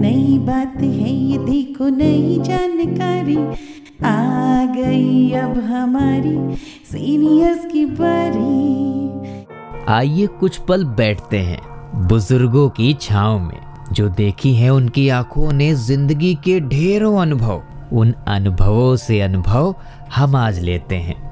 नई बात है, ये देखो नई जानकारी। आ गई अब हमारी सीनियर्स की बारी। आइए कुछ पल बैठते हैं बुज़ुर्गों की छाव में। जो देखी है उनकी आँखों ने ज़िंदगी के ढेरों अनुभव। उन अनुभवों से अनुभव हम आज लेते हैं।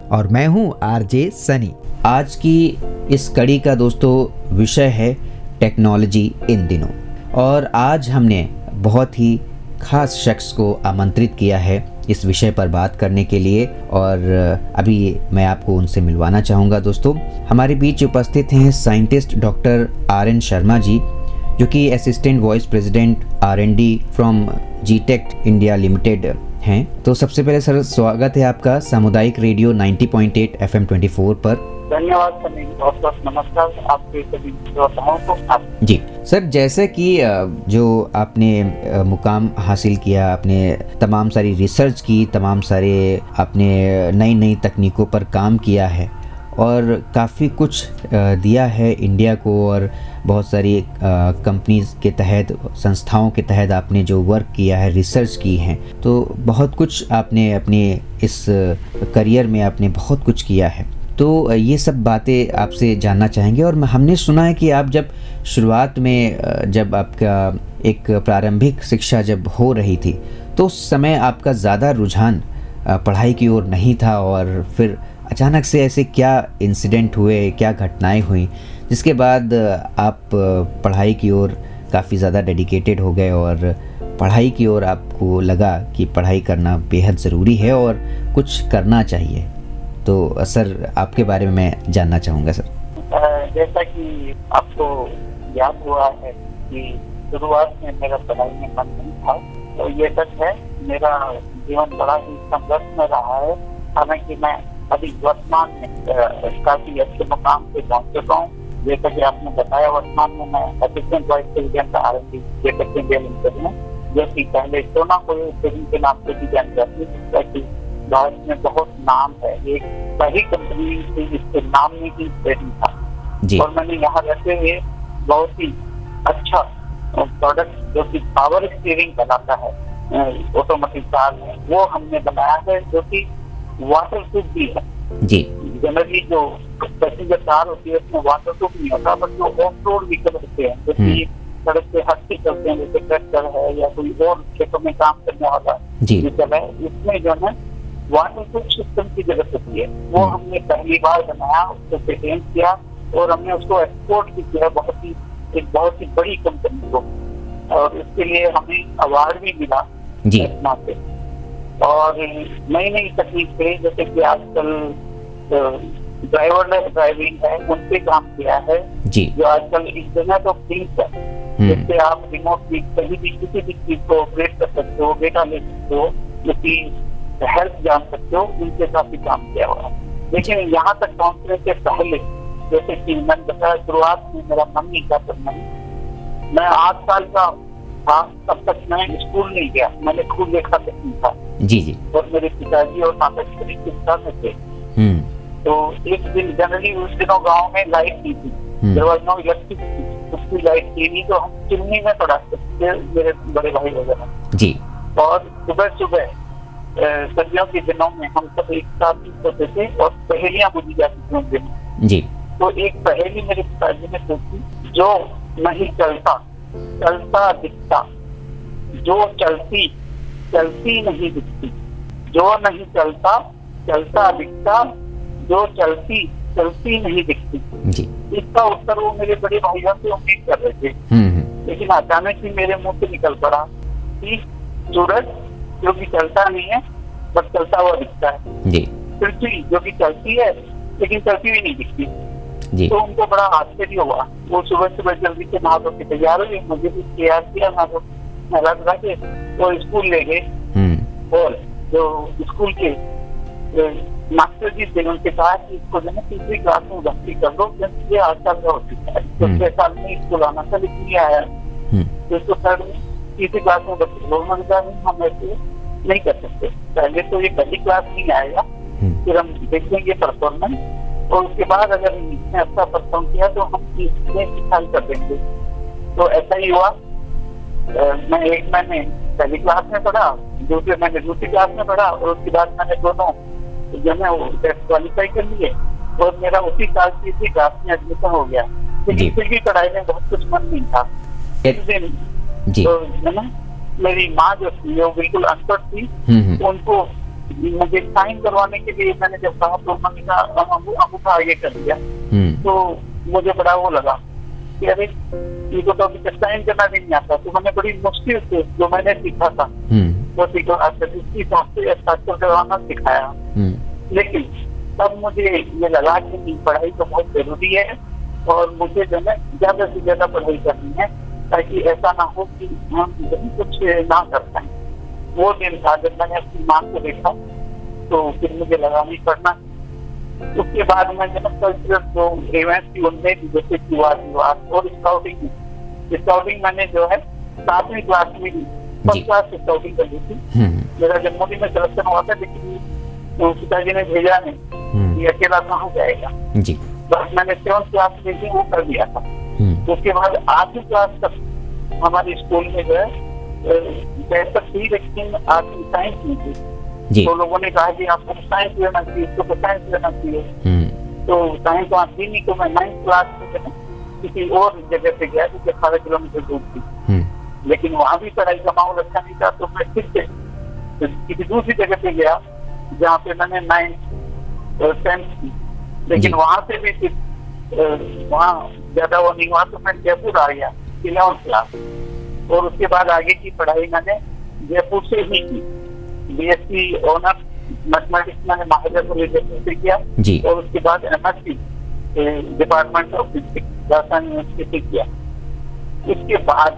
और मैं हूँ आरजे सनी। आज की इस कड़ी का दोस्तों, विषय है टेक्नोलॉजी इन दिनों। और आज हमने बहुत ही खास शख्स को आमंत्रित किया है इस विषय पर बात करने के लिए। और अभी मैं आपको उनसे मिलवाना चाहूँगा दोस्तों। हमारे बीच उपस्थित हैं scientist doctor R N Sharma ji, जो कि assistant vice president R and D from G Tech India limited. हैं। तो सबसे पहले सर स्वागत है आपका सामुदायिक रेडियो 90.8 एफएम 24 पर। धन्यवाद नमस्कार सभी जी। सर जैसे कि जो आपने मुकाम हासिल किया आपने तमाम सारी रिसर्च की तमाम सारे आपने नई नई तकनीकों पर काम किया है और काफ़ी कुछ दिया है इंडिया को और बहुत सारी कंपनीज़ के तहत, संस्थाओं के तहत आपने जो वर्क किया है रिसर्च की है तो बहुत कुछ आपने अपने इस करियर में आपने बहुत कुछ किया है। तो ये सब बातें आपसे जानना चाहेंगे और हमने सुना है कि आप जब शुरुआत में जब आपका एक प्रारंभिक शिक्षा जब हो रही थी तो उस समय आपका ज़्यादा रुझान पढ़ाई की ओर नहीं था और फिर अचानक से ऐसे क्या इंसिडेंट हुए, क्या घटनाएँ हुई, जिसके बाद आप पढ़ाई की ओर काफ़ी ज़्यादा डेडिकेटेड हो गए और पढ़ाई की ओर आपको लगा कि पढ़ाई करना बेहद ज़रूरी है और कुछ करना चाहिए। तो सर आपके बारे में मैं जानना चाहूँगा, सर। जैसा कि आपको याद हुआ है कि शुरुआत में मेरा पढ़ाई में मन नहीं था तो ये सच है, मेरा जीवन बड़ा ही संघर्ष में रहा है। हालाँकि मैं अभी वर्तमान में काफ़ी अच्छे मुकाम पे पहुँच चुका हूँ। जैसा कि आपने बताया वर्तमान में मैं assistant vice president R and D में जो कि पहले सोना को के नाम से भी जानी जाती है भारत में बहुत नाम है। एक पहली कंपनी थी जिसके नाम में ही ट्रेडिंग था। और मैंने यहाँ रहते हुए बहुत ही अच्छा प्रोडक्ट जो कि पावर स्टीयरिंग बनाता है ऑटोमेटिक कार में वो हमने बनाया है जो कि वाटर प्रूफ भी है। जी। जनरली जो पैसेंजर कार होती है उसमें वाटर प्रूफ नहीं होता बट जो ऑफ़ रोड व्हीकल होते हैं जो कि हम्म। सड़क पे हटके चलते हैं जैसे ट्रैक्टर है या कोई और क्षेत्रों में काम करने वाला व्हीकल है इसमें जो है वाटर प्रूफ सिस्टम की ज़रूरत होती है वो हम्म। हमने पहली बार बनाया उसको पेटेंट किया और हमने उसको एक्सपोर्ट भी किया बहुत ही एक बहुत ही बड़ी कंपनी को। और इसके लिए हमें अवार्ड भी मिला जी। और नई नई तकनीक से जैसे कि आजकल ड्राइवरलेस ड्राइविंग है उन पे काम किया है जी। जो आजकल इंटरनेट ऑफ़ थिंग्स है हम्म। जिससे आप रिमोटली कहीं भी किसी भी चीज़ को ऑपरेट कर सकते हो डेटा ले सकते हो उसकी हेल्थ जान सकते हो उनसे काफ़ी काम किया हुआ है। लेकिन यहाँ तक पहुँचने से पहले जैसे कि मैंने बताया शुरुआत में मेरा मन नहीं था पढ़ना मैं आठ साल का था तब तक मैं स्कूल नहीं गया मैंने खुद देखा तक नहीं था। जी जी। और मेरे पिताजी और माता जी चिंता में थे। हम्म। तो एक दिन जनरली उस दिनों गाँव में लाइट नहीं थी। वॉज़ नो इलेक्ट्रिसिटी उसकी लाइट थी नहीं तो हम चिमनी में थे मेरे बड़े भाई वगैरह। जी। और सुबह सुबह सर्दियों के दिनों में हम सब एक साथ ही सोते थे और पहेलियाँ बुझी जाती थी जी। तो एक पहेली मेरे पिताजी ने पूछी जो नहीं चलता चलता दिखता। जो चलती चलती नहीं दिखती। जो नहीं चलता चलता दिखता जो चलती चलती नहीं दिखती। जी। इसका उत्तर वो मेरे बड़े भाइयों से उम्मीद कर रहे थे। हम्म हम्म, लेकिन अचानक ही मेरे मुँह से निकल पड़ा कि सूरज जो कि चलता नहीं है बस चलता हुआ दिखता है। पृथ्वी जो कि चलती है लेकिन चलती हुई नहीं दिखती। जी। तो उनको बड़ा आश्चर्य हुआ। वो सुबह सुबह जल्दी से नहा धो के तैयार हुए मुझे भी तैयार किया नहा धो नहा धुला के वो स्कूल ले गए। हम्म। और जो स्कूल के मास्टर जी थे उनके कहा कि इसको जो है तीसरी क्लास में भर्ती कर दो क्योंकि ये आज साल का हो चुका है। तो हम्म। छह साल में स्कूल आना था लेकिन ये आया हम्म। तो इसको में तीसरी क्लास में भर्ती करो। उन्होंने कहा हम ऐसे नहीं कर सकते। पहले तो ये पहली क्लास नहीं आएगा फिर हम देखेंगे परफॉर्मेंस और उसके बाद अगर इसने अच्छा परफॉर्म किया तो हम इसमें सिखाई कर देंगे। तो ऐसा ही हुआ। मैं एक मैंने पहली क्लास में पढ़ा दूसरे महीने दूसरी क्लास में पढ़ा और उसके बाद मैंने दोनों जो है वो टेस्ट क्वालिफाई कर लिए और मेरा उसी साल की इसी क्लास में एडमिशन हो गया। लेकिन फिर भी पढ़ाई में बहुत कुछ मन नहीं था। दिन जी। तो मेरी माँ जो थी वो बिल्कुल अनपढ़ थी। हम्म हम्म, उनको मुझे साइन करवाने के लिए मैंने जब कहा तो उन्होंने कहा "हम अंगूठा आगे कर दिया। हम्म। तो मुझे बड़ा वो लगा। कि अरे इनको तो अभी तक करना नहीं आता। तो मैंने बड़ी मुश्किल से जो मैंने सीखा था हम्म। वो सीखा। इसकी हस्ताक्षर करवाना सिखाया। हम्म। लेकिन तब मुझे ये लगा कि पढ़ाई तो बहुत ज़रूरी है और मुझे जो है ज़्यादा से ज़्यादा पढ़ाई करनी है ताकि ऐसा ना हो कि हम कुछ ना कर पाए। वो दिन था जब मैंने अपनी माँ को देखा तो फिर मुझे लगा नहीं पढ़ना उसके बाद मैं कल्चरल जो इवेंट थी उनमें भी जैसे कि वाद विवाद और स्काउटिंग स्काउटिंग मैंने जो है सातवीं क्लास में जी। फ़र्स्ट क्लास से स्काउटिंग कर ली थी। हम्म। मेरा जन्मदिन में सिलेक्शन हुआ था लेकिन तो पिताजी ने भेजा नहीं हम्म, ये अकेला कहाँ जाएगा। जी। बस मैंने सेवन क्लास में भी वो कर दिया था। हम्म। उसके बाद आठवीं क्लास तक हमारे स्कूल में जो है बेहतर थी लेकिन आठवीं साइंस में थी। तो लोगों ने कहा कि आपको साइंस लेना चाहिए इसको तो साइंस लेना चाहिए। हम्म। तो साइंस वहाँ थी नहीं तो मैं नाइन्थ क्लास में किसी और जगह पे गया जो अठारह किलोमीटर दूर थी। हम्म। लेकिन वहाँ भी पढ़ाई का माहौल अच्छा नहीं था तो मैं फिर से किसी दूसरी जगह पे गया जहाँ पे मैंने नाइन्थ टेंथ की। लेकिन। वहाँ से भी फिर वहाँ ज़्यादा वो नहीं हुआ तो मैं जयपुर आ गया इलेवंथ क्लास और उसके बाद आगे की पढ़ाई मैंने जयपुर से ही की। बीएससी ऑनर्स मैथमेटिक्स मैंने महाजयपुर यूनिवर्सिटी से किया जी। और उसके बाद MSc department of physics Rajasthan university से किया। उसके बाद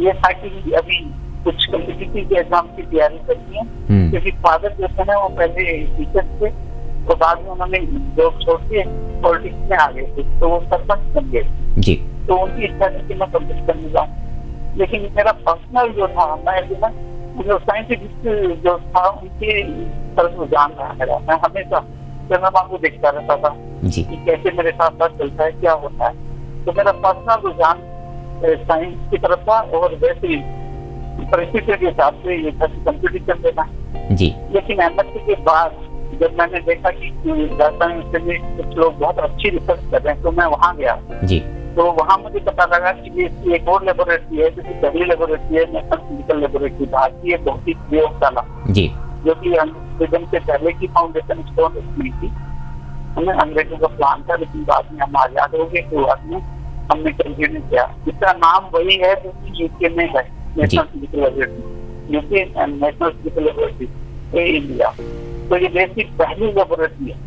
ये था कि अभी कुछ कम्पिटिटिव के एग्ज़ाम की तैयारी करनी है। हम्म। क्योंकि फादर जो थे ना वो पहले टीचर थे तो बाद में उन्होंने जॉब छोड़ के पॉलिटिक्स में आ गए थे तो वो सरपंच बन गए। जी। तो उनकी इच्छा थी कि मैं कम्पीट करने जाऊँ। लेकिन मेरा पर्सनल जो था मैं जो ना जो साइंटिफिक जो था उनके तरफ़ रुझान रहा मेरा मैं हमेशा चंद्रमा को देखता रहता था जी। कि कैसे मेरे साथ साथ चलता है क्या होता है। तो मेरा पर्सनल रुझान साइंस की तरफ़ था और वैसे ही परिस्थिति के हिसाब से ये था कंपटीशन देना जी। लेकिन एमएससी के बाद जब मैंने देखा कि राजस्थान यूनिवर्सिटी में कुछ लोग बहुत अच्छी रिसर्च कर रहे हैं तो मैं वहाँ गया। जी। तो वहाँ मुझे पता लगा कि ये इसकी एक और लेबोरेटरी है जैसे पहली लेबोरेटरी है नेशनल फ़िज़िकल लेबोरेटरी भारतीय है भौतिक प्रयोगशाला। जी। जो कि अंग्रेजन से पहले की फाउंडेशन स्टोन हुई थी। हमें अंग्रेज़ों का प्लान था लेकिन बाद में हम आज़ाद हो गए तो बाद में हमने कंटिन्यू किया। इसका नाम वही है जो कि यूके में है national physical laboratory UK national physical laboratory India. तो ये देश की पहली लेबोरेटरी है।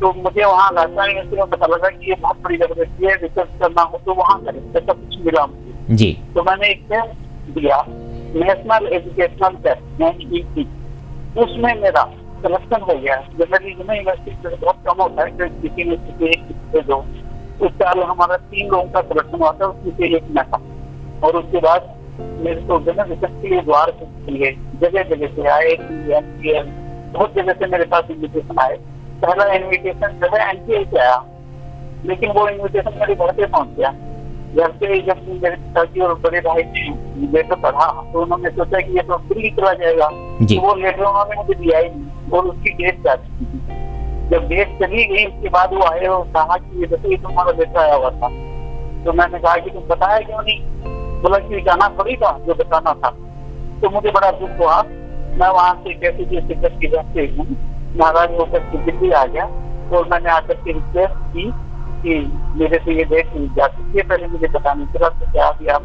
तो मुझे वहाँ राजस्थान यूनिवर्सिटी में पता लगा कि ये बहुत बड़ी लेबोरेटरी है रिसर्च करना हो तो वहाँ करें ऐसा कुछ मिला मुझे। जी। तो मैंने एक टेस्ट दिया नेशनल एजुकेशनल टेस्ट एनईटी उसमें मेरा सिलेक्शन हो गया जनरली यूनिवर्सिटी में बहुत कम होता है कि किसी एक दो। उस साल हमारा तीन लोगों का सिलेक्शन हुआ था उसमें से एक मैं था। और उसके बाद मेरे को जो है रिसर्च के लिए द्वार जगह जगह से आए एनपीएल बहुत जगह से मेरे पास इन्विटेशन आए। पहला इन्विटेशन जो है एनपीएल से आया। लेकिन वो इन्विटेशन मेरे घर पे पहुँच गया। घर पे जब मेरे पिताजी और बड़े भाई ने लेटर पढ़ा तो उन्होंने सोचा कि ये तो दिल्ली चला जाएगा। तो वो लेटर उन्होंने मुझे दिया ही नहीं और उसकी डेट जा चुकी थी। जब डेट चली गई उसके बाद वो आए और कहा कि ये देखो ये तुम्हारा लेटर आया हुआ था। तो मैंने कहा कि तुम बताया क्यों नहीं? बोला कि जाना थोड़ी था जो बताना था। तो मुझे बड़ा दुख हुआ। मैं वहाँ से कैसे टिकट की रखते हूँ नाराज़ होकर के दिल्ली आ गया। और मैंने आकर के रिक्वेस्ट की कि मेरे से ये डेट मिल जा चुकी है। पहले मुझे पता नहीं चला तो क्या अभी आप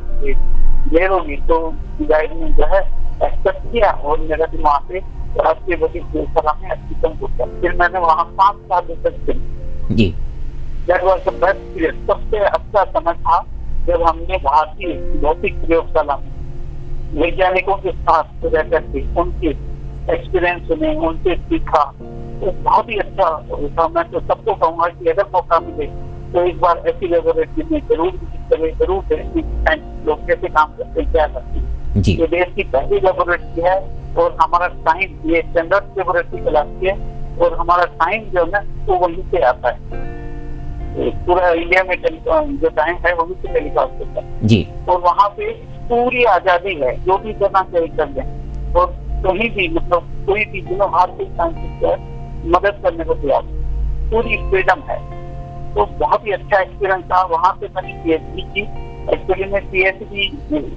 ले लोगी। तो गाइड ने जो है एक्सेप्ट किया और मेरा भी वहाँ पे राष्ट्रीय बड़ी सभा में एडमिशन हो गया। फिर मैंने वहाँ पाँच साल तक चली जी। That was the best period सबसे अच्छा समय था जब हमने भारतीय भौतिक प्रयोगशाला में वैज्ञानिकों के साथ रह करके उनके एक्सपीरियंस सुने उनसे सीखा। तो बहुत ही अच्छा था। मैं तो सबको कहूँगा कि अगर मौका मिले तो एक बार ऐसी लेबोरेटरी में ज़रूर विज़िट करें ज़रूर देखें लोग कैसे काम करते हैं क्या करते हैं। ये देश की पहली लेबोरेटरी है और हमारा साइंस ये स्टैंडर्ड लेबोरेटरी कहलाती है और हमारा साइंस जो है ना वो वहीं से आता है। पूरा इंडिया में जो टाइम है वहीं से टेलीकास्ट होता है। जी। और वहाँ पे पूरी आज़ादी है जो भी करना चाहिए कर दें कहीं भी मतलब कोई भी जिन्हों हार के साइंटिस्ट मदद करने को तैयार पूरी फ्रीडम है। तो बहुत ही अच्छा एक्सपीरियंस था। वहाँ पे मैंने पीएचडी की एक्चुअली में पीएचडी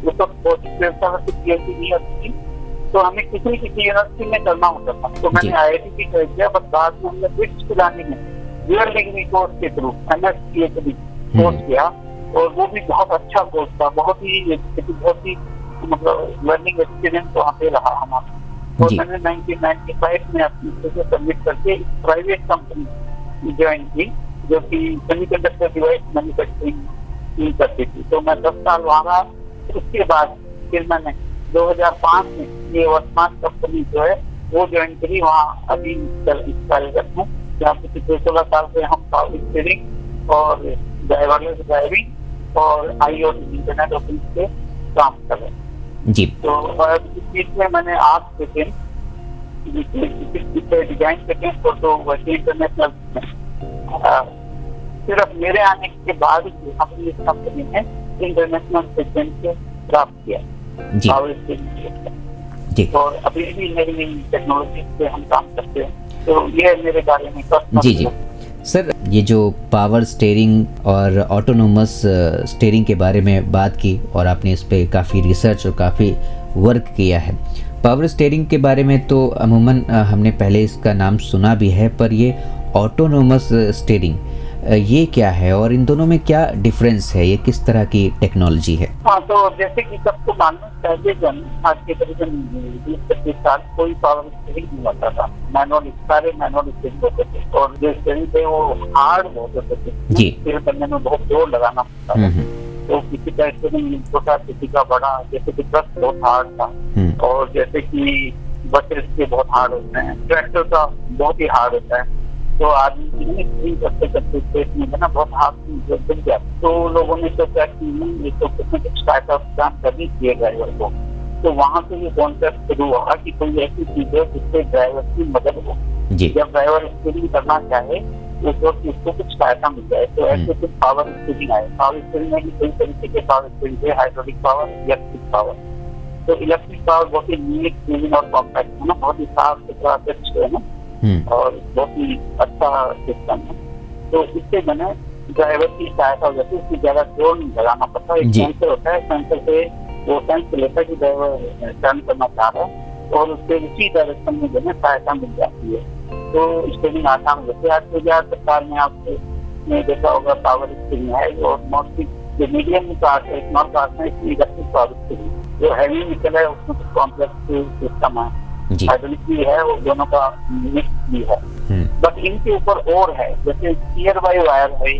वो तो भौतिक व्यवस्था से पीएचडी नहीं होती थी तो हमें किसी किसी यूनिवर्सिटी में करना होता था। तो मैंने आई आई टी की कर दिया बट बाद में हमने ब्रिटिश पिलानी में रियल डिग्री कोर्स के through M S PhD course किया। और वो भी बहुत अच्छा कोर्स था। बहुत ही बहुत ही मतलब लर्निंग एक्सपीरियंस वहाँ पे रहा हमारा। और। मैंने 1995 में अपनी चीज़ें सबमिट करके प्राइवेट कंपनी ज्वाइन की, जो कि सेमीकंडक्टर डिवाइस मैन्युफैक्चरिंग करती थी। तो मैं दस साल वहाँ उसके बाद फिर मैंने 2005 में ये वर्तमान कंपनी जो है, वो ज्वाइन करी। वहाँ अभी कर- कार्यरत हूँ। पे पिछले सोलह साल से हम पावर स्टीयरिंग और ड्राइवरलेस ड्राइविंग और आईओटी इंटरनेट ऑफ़ थिंग्स काम कर रहे हैं। जी। तो में मैंने के दिन डिज़ाइन सेकेंड फ़ोटो वैसे इंटरनेशनल सिर्फ़ मेरे आने के बाद ही इस कंपनी में इंटरनेशनल सेकेंड से प्राप्त किया। जी। स्टेशन जी। और अभी भी नई नई टेक्नोलॉजी से हम काम करते हैं। तो ये मेरे बारे में जी जी। सर ये जो पावर स्टेयरिंग और ऑटोनोमस स्टेयरिंग के बारे में बात की और आपने इस पर काफ़ी रिसर्च और काफ़ी वर्क किया है। पावर स्टेयरिंग के बारे में तो अमूमन हमने पहले इसका नाम सुना भी है पर ये ऑटोनोमस स्टेयरिंग अ, ये क्या है और इन दोनों में क्या डिफरेंस है? ये किस तरह की टेक्नोलॉजी है? हाँ तो जैसे कि सबको मालूम है, पहले जन आज के करीबन बीस पच्चीस साल कोई पावर स्टेरिंग नहीं होता था। मैनुअल सारे मैनुअल स्टेरिंग होते थे और जो स्टेरिंग थे वो हार्ड बहुत होते थे जी। करने में बहुत ज़ोर लगाना पड़ता था। तो किसी का स्टेरिंग छोटा किसी का बड़ा जैसे कि ट्रक बहुत हार्ड था। हम्म, और जैसे कि बसेस के बहुत हार्ड होते हैं। ट्रैक्टर का बहुत ही हार्ड होता है। तो आदमी की स्क्रीन करते करते स्टेट में ना बहुत हाथ बन गया तो लोगों ने सोचा कि नहीं ये तो कुछ न कुछ स्टार्टअप काम करनी चाहिए ड्राइवर को। तो वहाँ से ये कॉन्सेप्ट शुरू हुआ कि कोई ऐसी चीज़ है जिससे ड्राइवर की मदद हो। जब ड्राइवर स्टीयरिंग करना चाहे उस वक्त उसको कुछ सहायता मिल जाए। तो ऐसे कुछ पावर स्टीयरिंग आए। पावर स्टीयरिंग में भी कई तरीके के पावर स्टीयरिंग है हाइड्रोलिक पावर इलेक्ट्रिक पावर तो इलेक्ट्रिक पावर बहुत ही नीट क्लीन और कॉम्पैक्ट है ना बहुत ही साफ़ सुथरा स्वच्छ है। ना हम्म, और बहुत ही अच्छा सिस्टम है। तो इससे मैंने ड्राइवर की सहायता हो जाती है उसकी ज़्यादा ज़ोर नहीं लगाना पड़ता। एक। सेंसर होता है सेंसर से वो सेंस लेता है कि ड्राइवर टर्न करना चाह रहा है और उससे उसी डायरेक्शन में जो है साहायता मिल जाती है। तो स्टेरिंग आसान हो जाती है। आज तो ज़्यादातर कार में आपने देखा होगा पावर स्टेरिंग है और मोस्टली जो मीडियम कार है स्मॉल कार है इसमें इलेक्ट्रिक पावर स्टेरिंग जो हैवी निकल है उसमें कॉम्प्लेक्स सिस्टम है। भी है वो दोनों का मिक्स भी है। हम्म, बट इनके ऊपर और है जैसे टीयर बाई वायर है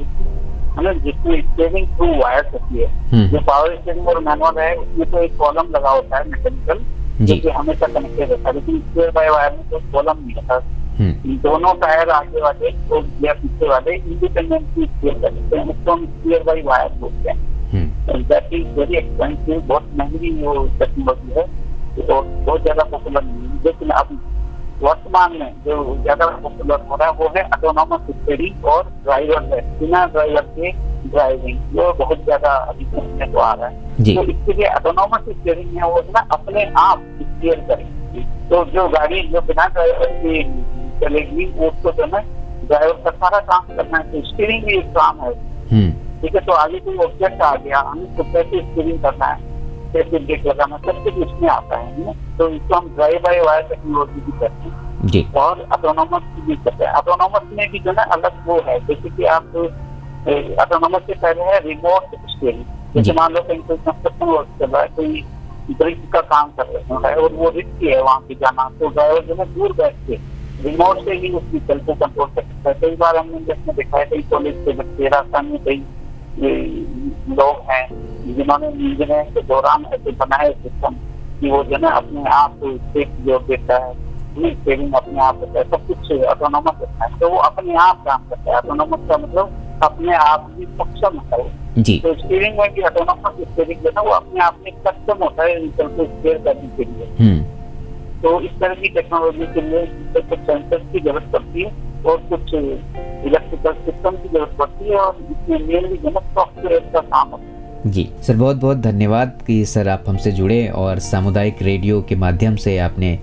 है ना जिसमें स्टेरिंग थ्रू वायर होती है। हम्म, जो पावर स्टेरिंग और मैनुअल है उसमें तो एक कॉलम लगा होता है मैकेनिकल जो। कि हमेशा कनेक्टेड रहता है। लेकिन टीयर बाई वायर में तो कॉलम नहीं रहता। हम्म, दोनों टायर आगे वाले और या पीछे वाले इंडिपेंडेंटली क्लियर कर सकते हैं उसको हम टीयर बाई वायर बोलते हैं। Hmm, that is very expensive बहुत महँगी वो टेक्नोलॉजी है और बहुत ज़्यादा पॉपुलर नहीं लेकिन अब वर्तमान में जो ज़्यादा पॉपुलर हो रहा है वो है ऑटोनॉमस स्टेरिंग और ड्राइवर है। बिना ड्राइवर के ड्राइविंग जो बहुत ज़्यादा अभी सुनने को आ रहा है। जी। तो इसके लिए ऑटोनॉमस स्टेरिंग है वो ना अपने आप स्टेयर करेगी तो जो गाड़ी जो बिना ड्राइवर की चलेगी उसको जो है ड्राइवर का सारा काम करना है तो स्टीयरिंग भी एक काम है। हम्म। ठीक है तो आगे कोई ऑब्जेक्ट आ गया हमें कैसे स्टीयरिंग करना है। कैसे ब्रेक लगाना सब कुछ उसमें आता है तो इसको हम ड्राइव बाई वायर टेक्नोलॉजी भी करते हैं। जी। और ऑटोनोमस भी करते हैं। ऑटोनोमस में भी जो है अलग वो है। जैसे कि आप ऑटोनोमस से पहले है रिमोट स्टीयरिंग जी। जैसे मान लो कहीं कोई कंस्ट्रक्शन वर्क चल रहा है कोई ब्रिज का काम कर रहे हैं और वो रिस्की है वहाँ पे जाना तो ड्राइवर जो है दूर बैठ के रिमोट से ही उसकी चल को कंट्रोल कर सकता है। कई बार हमने जैसे देखा है कई कॉलेज के बच्चे रास्ता में कई लोग हैं जिन्होंने इंजीनियरिंग के दौरान ऐसे बनाए सिस्टम कि वो जो है अपने आप को सेफ़ जो देता है। सेविंग अपने आप होता है। सब कुछ ऑटोनोमस होता है। तो वो अपने आप काम करता है। ऑटोनोमस का मतलब अपने आप भी सक्षम होता है जी। तो स्टीयरिंग में भी ऑटोनोमस स्टीयरिंग जो है वो अपने आप में सक्षम होता है व्हीकल को स्टेयर करने के लिए। हम्म। तो इस तरह की टेक्नोलॉजी के लिए कुछ सेंसर्स की ज़रूरत पड़ती है और कुछ इलेक्ट्रिकल सिस्टम की ज़रूरत पड़ती है और इसमें मेनली जो है सॉफ्टवेयर का काम होता है। जी। सर बहुत बहुत धन्यवाद कि सर आप हमसे जुड़े और सामुदायिक रेडियो के माध्यम से आपने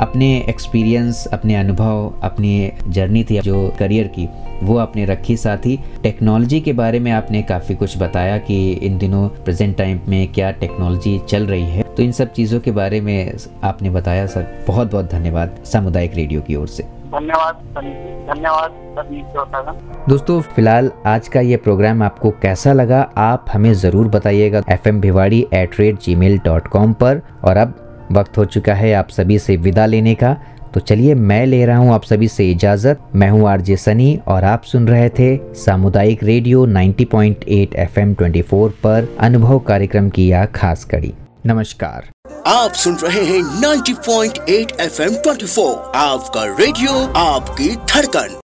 अपने एक्सपीरियंस, अपने अनुभव, अपनी जर्नी थी, जो करियर की, वो आपने रखी। साथ ही टेक्नोलॉजी के बारे में आपने काफ़ी कुछ बताया कि इन दिनों प्रेजेंट टाइम में क्या टेक्नोलॉजी चल रही है। तो इन सब चीज़ों के बारे में आपने बताया, सर बहुत बहुत धन्यवाद सामुदायिक रेडियो की ओर से। धन्यवाद धन्यवाद दोस्तों, फ़िलहाल आज का ये प्रोग्राम आपको कैसा लगा, आप हमें ज़रूर बताइएगा F M Bhiwadi at rate Gmail dot com पर। और अब वक्त हो चुका है आप सभी से विदा लेने का। तो चलिए, मैं ले रहा हूँ आप सभी से इजाज़त। मैं हूँ आरजे सनी और आप सुन रहे थे सामुदायिक रेडियो 90.8 एफएम 24 पर अनुभव कार्यक्रम की यह खास कड़ी। नमस्कार। आप सुन रहे हैं 90.8 एफएम 24 आपका रेडियो आपकी धड़कन।